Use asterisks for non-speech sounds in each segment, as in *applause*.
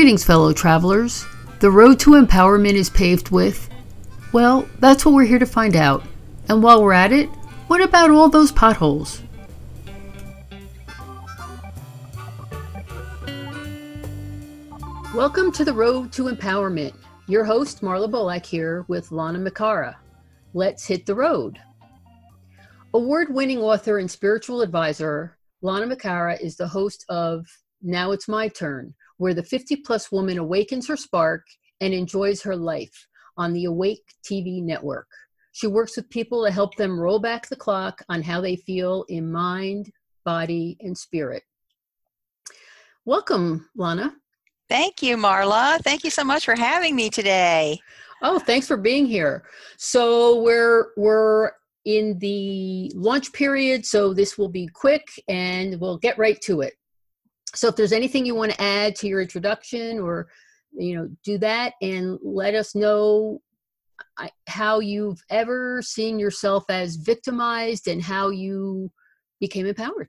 Greetings, fellow travelers. The road to empowerment is paved with. Well, that's what we're here to find out. And while we're at it, what about all those potholes? Welcome to the Road to Empowerment. Your host, Marla Bolak, here with Lana McAra. Let's hit the road. Award winning author and spiritual advisor, Lana McAra is the host of Now It's My Turn, where the 50 plus woman awakens her spark and enjoys her life on the Awake TV network. She works with people to help them roll back the clock on how they feel in mind, body, and spirit. Welcome, Lana. Thank you, Marla. Thank you so much for having me today. Oh, thanks for being here. So we're we're in the launch period, so this will be quick and we'll get right to it. So if there's anything you want to add to your introduction or you know, do that and let us know how you've ever seen yourself as victimized and how you became empowered.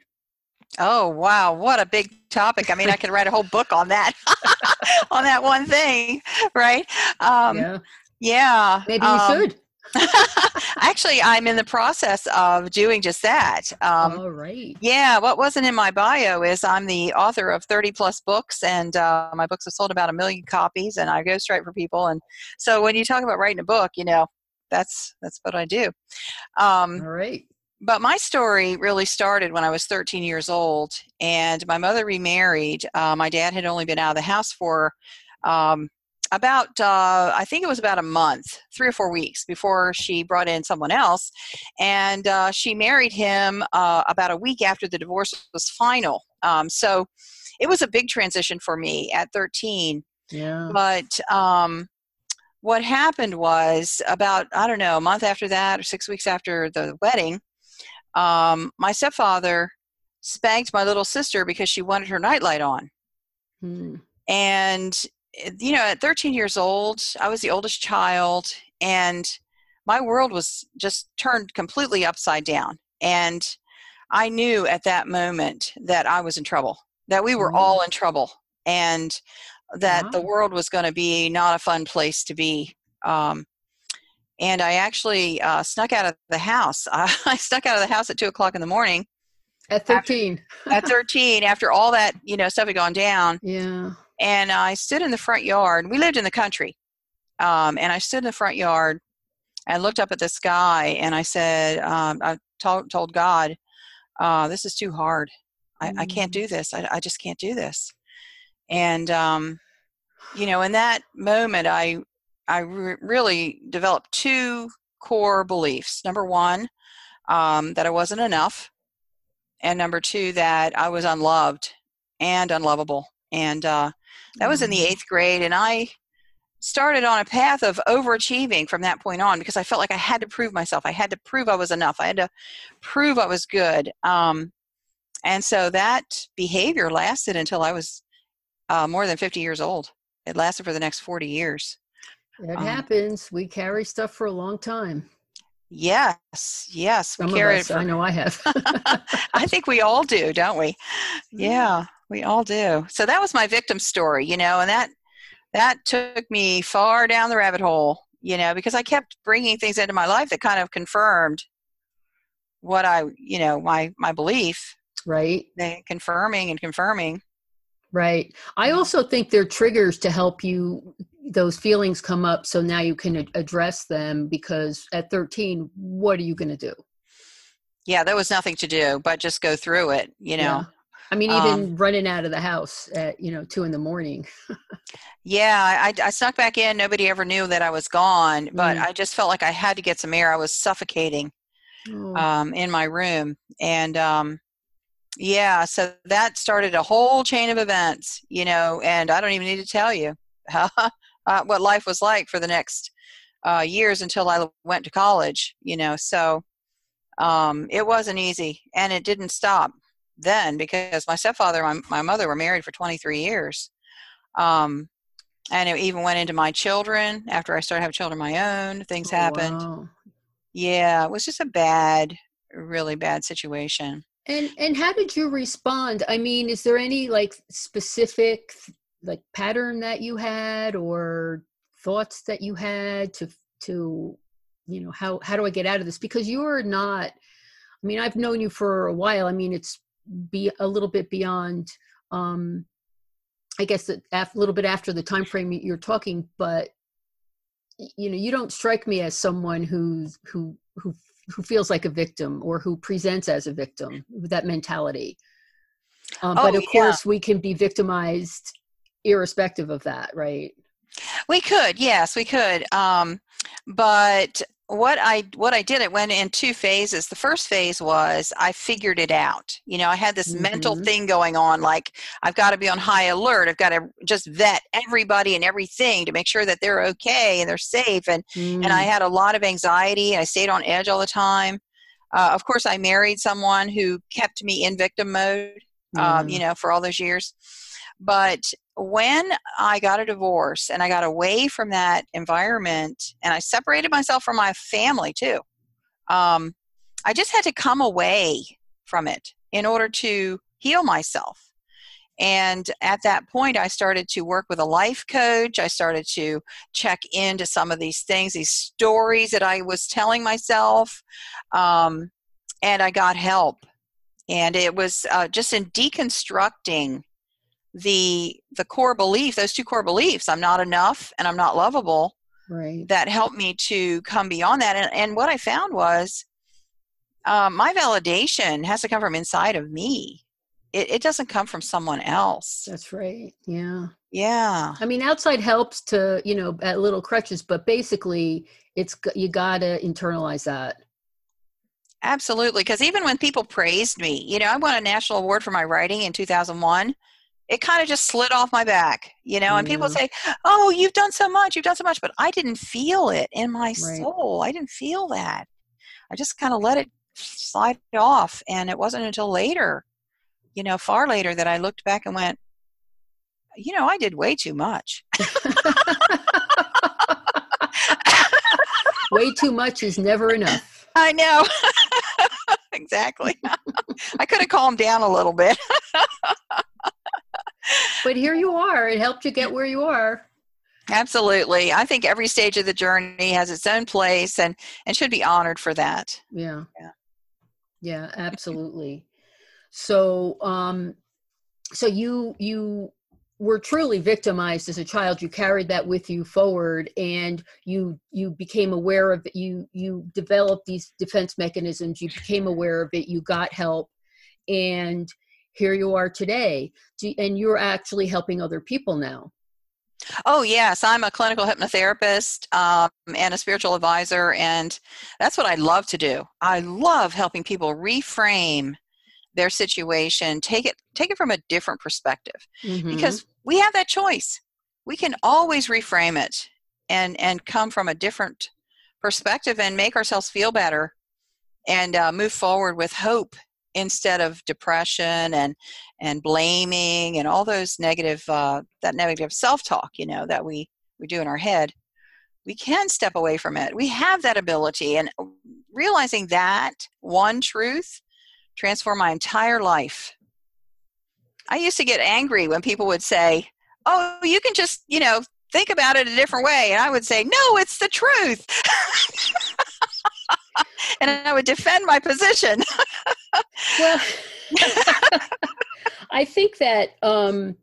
Oh wow, what a big topic. I mean, I could write a whole book on that. *laughs* on that one thing, right? Um, yeah. Yeah. Maybe you um, should. *laughs* Actually, I'm in the process of doing just that. Um, All right. Yeah, what wasn't in my bio is I'm the author of 30 plus books, and uh, my books have sold about a million copies, and I ghostwrite for people. And so when you talk about writing a book, you know, that's that's what I do. Um, All right but my story really started when I was 13 years old, and my mother remarried. Uh, my dad had only been out of the house for um, about, uh, I think it was about a month, three or four weeks before she brought in someone else. And uh, she married him uh, about a week after the divorce was final. Um, so it was a big transition for me at 13. Yeah. But um, what happened was about, I don't know, a month after that or six weeks after the wedding, um, my stepfather spanked my little sister because she wanted her nightlight on. Hmm. And, you know, at 13 years old, I was the oldest child, and my world was just turned completely upside down. And I knew at that moment that I was in trouble, that we were all in trouble, and that wow. the world was going to be not a fun place to be. Um, and I actually uh, snuck out of the house. *laughs* I snuck out of the house at two o'clock in the morning. At thirteen. After, at thirteen, after all that you know stuff had gone down. *laughs* Yeah. And I stood in the front yard. We lived in the country, um, and I stood in the front yard and looked up at the sky, and I said, um, I told, told God, uh, "This is too hard. I. I can't do mm. this. I, I, just can't do this." And um, you know, in that moment, I I re- really developed two core beliefs. Number one, um, that I wasn't enough, and number two, that I was unloved and unlovable. And uh, that was in the mm-hmm. eighth grade, and I started on a path of overachieving from that point on because I felt like I had to prove myself. I had to prove I was enough. I had to prove I was good. Um, and so that behavior lasted until I was uh, more than 50 years old. It lasted for the next 40 years. It um, happens. We carry stuff for a long time. Yes, yes, we Some carry us, it. For, I know I have. *laughs* I think we all do, don't we? *laughs* Yeah, we all do. So that was my victim story, you know, and that that took me far down the rabbit hole, you know, because I kept bringing things into my life that kind of confirmed what I, you know, my my belief. Right. They confirming and confirming. Right. I mm-hmm. also think they're triggers to help you those feelings come up so now you can address them because at 13 what are you going to do yeah there was nothing to do but just go through it you know yeah. I mean even um, running out of the house at you know two in the morning yeah I, I snuck back in nobody ever knew that i was gone but mm. i just felt like i had to get some air i was suffocating oh. um, in my room and um, yeah so that started a whole chain of events you know and i don't even need to tell you *laughs* uh, what life was like for the next uh, years until I went to college. You know, so um, it wasn't easy, and it didn't stop then because my stepfather and my, my mother were married for 23 years. Um, and it even went into my children after I started having children of my own. Things oh, happened. Wow. Yeah, it was just a bad, really bad situation. And and how did you respond? I mean, is there any like specific like pattern that you had or thoughts that you had to to you know how how do i get out of this because you're not i mean i've known you for a while i mean it's be a little bit beyond um i guess a little bit after the time frame you're talking but you know you don't strike me as someone who's who who who feels like a victim or who presents as a victim with that mentality um, oh, but of yeah. course we can be victimized irrespective of that right we could yes we could um, but what I what I did, it went in two phases. The first phase was I figured it out. You know, I had this mm-hmm. mental thing going on, like I've got to be on high alert. I've got to just vet everybody and everything to make sure that they're okay and they're safe. And mm. and I mm. had a lot of anxiety. I stayed on edge all the time. Uh, of course, I married someone who kept me in victim mode. Mm. Um, you mm. know, for all those years. But when I got a divorce and I got away from that environment and I separated myself from my family too, um, I just had to come away from it in order to heal myself. And at that point, I started to work with a life coach. I started to check into some of these things, these stories that I was telling myself. Um, and I got help. And it was uh, just in deconstructing the the core belief those two core beliefs i'm not enough and i'm not lovable right. that helped me to come beyond that. And, and what i found was um, my validation has to come from inside of me. It, it doesn't come from someone else. That's right. Yeah. Yeah. I mean outside helps to you know at little crutches but basically it's you gotta internalize that. Absolutely because even when people praised me you know i won a national award for my writing in 2001 it kind of just slid off my back, you know. And people say, "Oh, you've done so much, you've done so much," but I didn't feel it in my right. soul. I didn't feel that. I just kind of let it slide off, and it wasn't until later, you know, far later, that I looked back and went, "You know, I did way too much." *laughs* way too much is never enough. I know. *laughs* exactly. *laughs* I could have calmed down a little bit but here you are. It helped you get where you are. Absolutely. I think every stage of the journey has its own place and and should be honored for that. Yeah. Yeah. Yeah, *laughs* absolutely. so um so you you were truly victimized as a child you carried that with you forward and you you became aware of it you you developed these defense mechanisms you became aware of it you got help and here you are today and you're actually helping other people now Oh, yes. I'm a clinical hypnotherapist um, and a spiritual advisor, and that's what I love to do. I love helping people reframe their situation, take it take it from a different perspective. Mm-hmm. Because we have that choice. We can always reframe it and and come from a different perspective and make ourselves feel better and uh, move forward with hope instead of depression and and blaming and all those negative uh, that negative self-talk you know that we we do in our head we can step away from it. We have that ability and realizing that one truth transformed my entire life. I used to get angry when people would say oh you can just you know think about it a different way and i would say no it's the truth. *laughs* And I would defend my position. *laughs* well, *laughs* I think that um,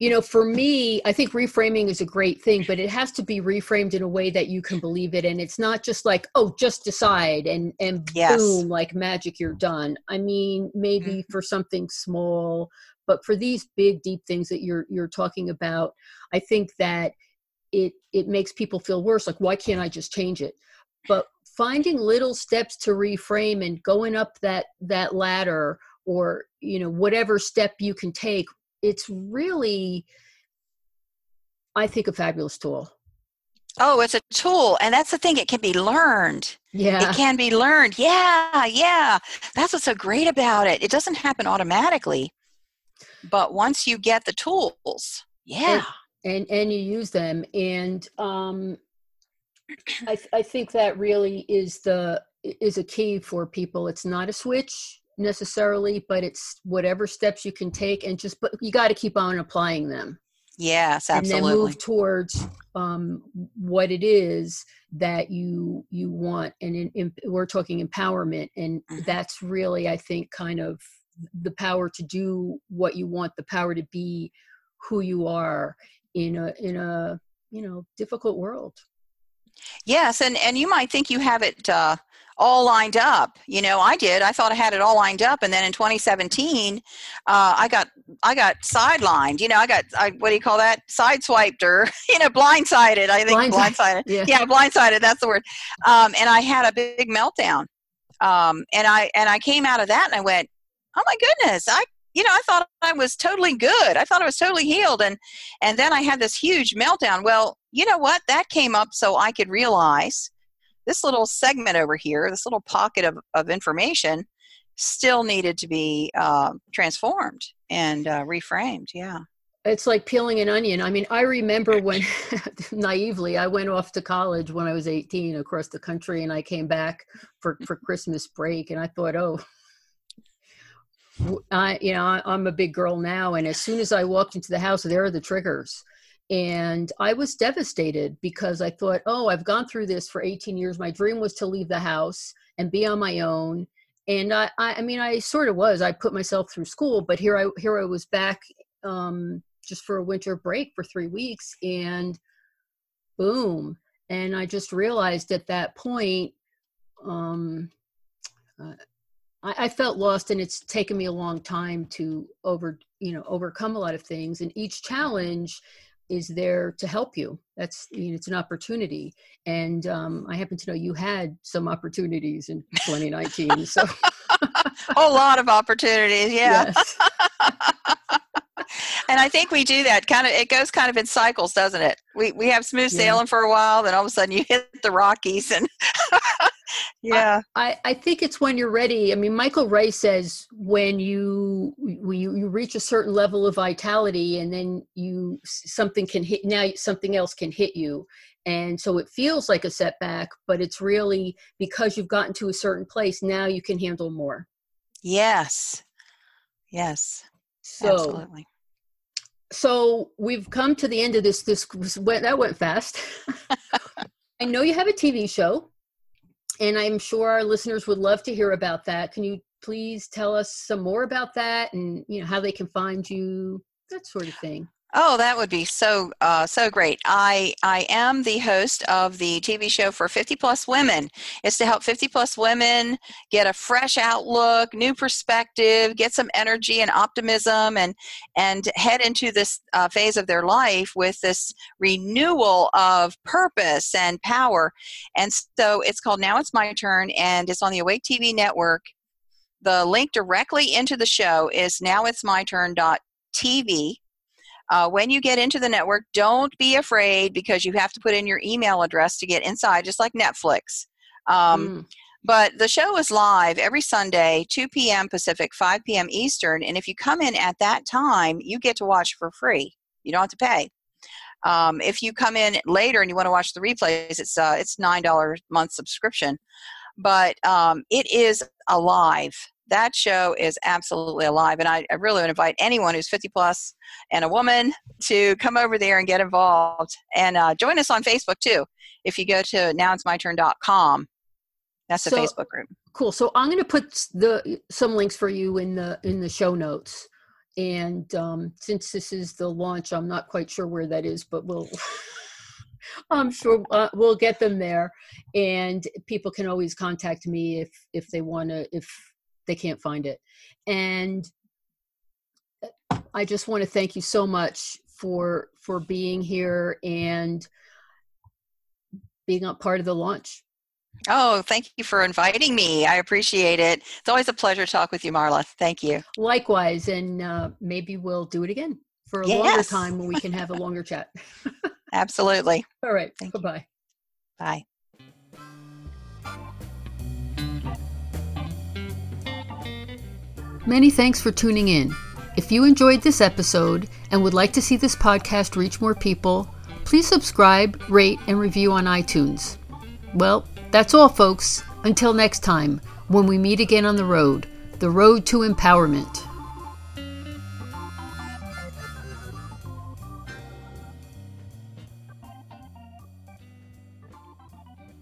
you know, for me, I think reframing is a great thing, but it has to be reframed in a way that you can believe it, and it's not just like, oh, just decide and and yes. boom, like magic, you're done. I mean, maybe mm-hmm. for something small, but for these big, deep things that you're you're talking about, I think that it it makes people feel worse. Like, why can't I just change it? But finding little steps to reframe and going up that that ladder or you know whatever step you can take it's really i think a fabulous tool. Oh it's a tool and that's the thing it can be learned. Yeah. it can be learned. Yeah yeah. That's what's so great about it. It doesn't happen automatically but once you get the tools yeah. and and, and you use them and um I, th- I think that really is the is a key for people it's not a switch necessarily, but it's whatever steps you can take, and just but you got to keep on applying them. Yes, absolutely. And then move towards um, what it is that you you want, and in, in, we're talking empowerment, and mm-hmm. that's really, I think, kind of the power to do what you want, the power to be who you are in a in a you know difficult world. Yes, and and you might think you have it uh, all lined up. You know, I did. I thought I had it all lined up, and then in 2017, uh, I got I got sidelined. You know, I got I, what do you call that? Sideswiped or *laughs* you know, blindsided. I think blindsided. blindsided. Yeah. yeah, blindsided. That's the word. Um, and I had a big meltdown. Um, and I and I came out of that, and I went, oh my goodness, I you know, I thought I was totally good. I thought I was totally healed. And, and then I had this huge meltdown. Well, you know what? That came up so I could realize this little segment over here, this little pocket of, of information, still needed to be uh, transformed and uh, reframed. Yeah. It's like peeling an onion. I mean, I remember when *laughs* *laughs* naively I went off to college when I was 18 across the country and I came back for, for Christmas break and I thought, oh, I, you know, I'm a big girl now, and as soon as I walked into the house, there are the triggers. And I was devastated because I thought, oh, I've gone through this for 18 years. My dream was to leave the house and be on my own. And I, I, I mean, I sort of was. I put myself through school, but here I, here I was back um, just for a winter break for three weeks, and boom. And I just realized at that point, um, uh, I, I felt lost and it's taken me a long time to over you know overcome a lot of things. And each challenge is there to help you. That's you know, it's an opportunity. And um, i happen to know you had some opportunities in 2019 so *laughs* a lot of opportunities yeah. Yes. *laughs* and i think we do that kind of it goes kind of in cycles doesn't it? We we have smooth sailing yeah. for a while then all of a sudden you hit the rockies and *laughs* yeah. I, I think it's when you're ready. I mean michael ray says when you when you, you reach a certain level of vitality and then you something can hit now something else can hit you. And so it feels like a setback but it's really because you've gotten to a certain place now you can handle more. Yes. Yes. So Absolutely. so we've come to the end of this this went that went fast. *laughs* I know you have a tv show and I'm sure our listeners would love to hear about that. Can you please tell us some more about that and you know how they can find you, that sort of thing? Oh, that would be so uh, so great. I I am the host of the TV show for 50 plus women. It's to help 50 plus women get a fresh outlook, new perspective, get some energy and optimism, and and head into this uh, phase of their life with this renewal of purpose and power. And so it's called Now It's My Turn, and it's on the Awake TV network. The link directly into the show is nowitsmyturn.tv uh, when you get into the network, don't be afraid because you have to put in your email address to get inside, just like Netflix. Um, mm. But the show is live every Sunday, 2 p.m. Pacific, 5 p.m. Eastern. And if you come in at that time, you get to watch for free. You don't have to pay. Um, if you come in later and you want to watch the replays, it's uh, it's nine dollar a month subscription, but um, it is alive that show is absolutely alive. And I, I, really would invite anyone who's 50 plus and a woman to come over there and get involved. And uh, join us on Facebook too. If you go to nowitsmyturn.com, that's the so, Facebook group. Cool. So I'm going to put the some links for you in the in the show notes. And um, since this is the launch, I'm not quite sure where that is, but we'll. *laughs* I'm sure uh, we'll get them there, and people can always contact me if if they want to if they can't find it. And I just want to thank you so much for for being here and being a part of the launch. Oh, thank you for inviting me. I appreciate it. It's always a pleasure to talk with you, Marla. Thank you. Likewise, and uh, maybe we'll do it again for a yes. longer time when we can have a longer chat. *laughs* Absolutely. All right. Bye-bye. Bye. Many thanks for tuning in. If you enjoyed this episode and would like to see this podcast reach more people, please subscribe, rate, and review on iTunes. Well, that's all, folks. Until next time, when we meet again on the road, The Road to Empowerment.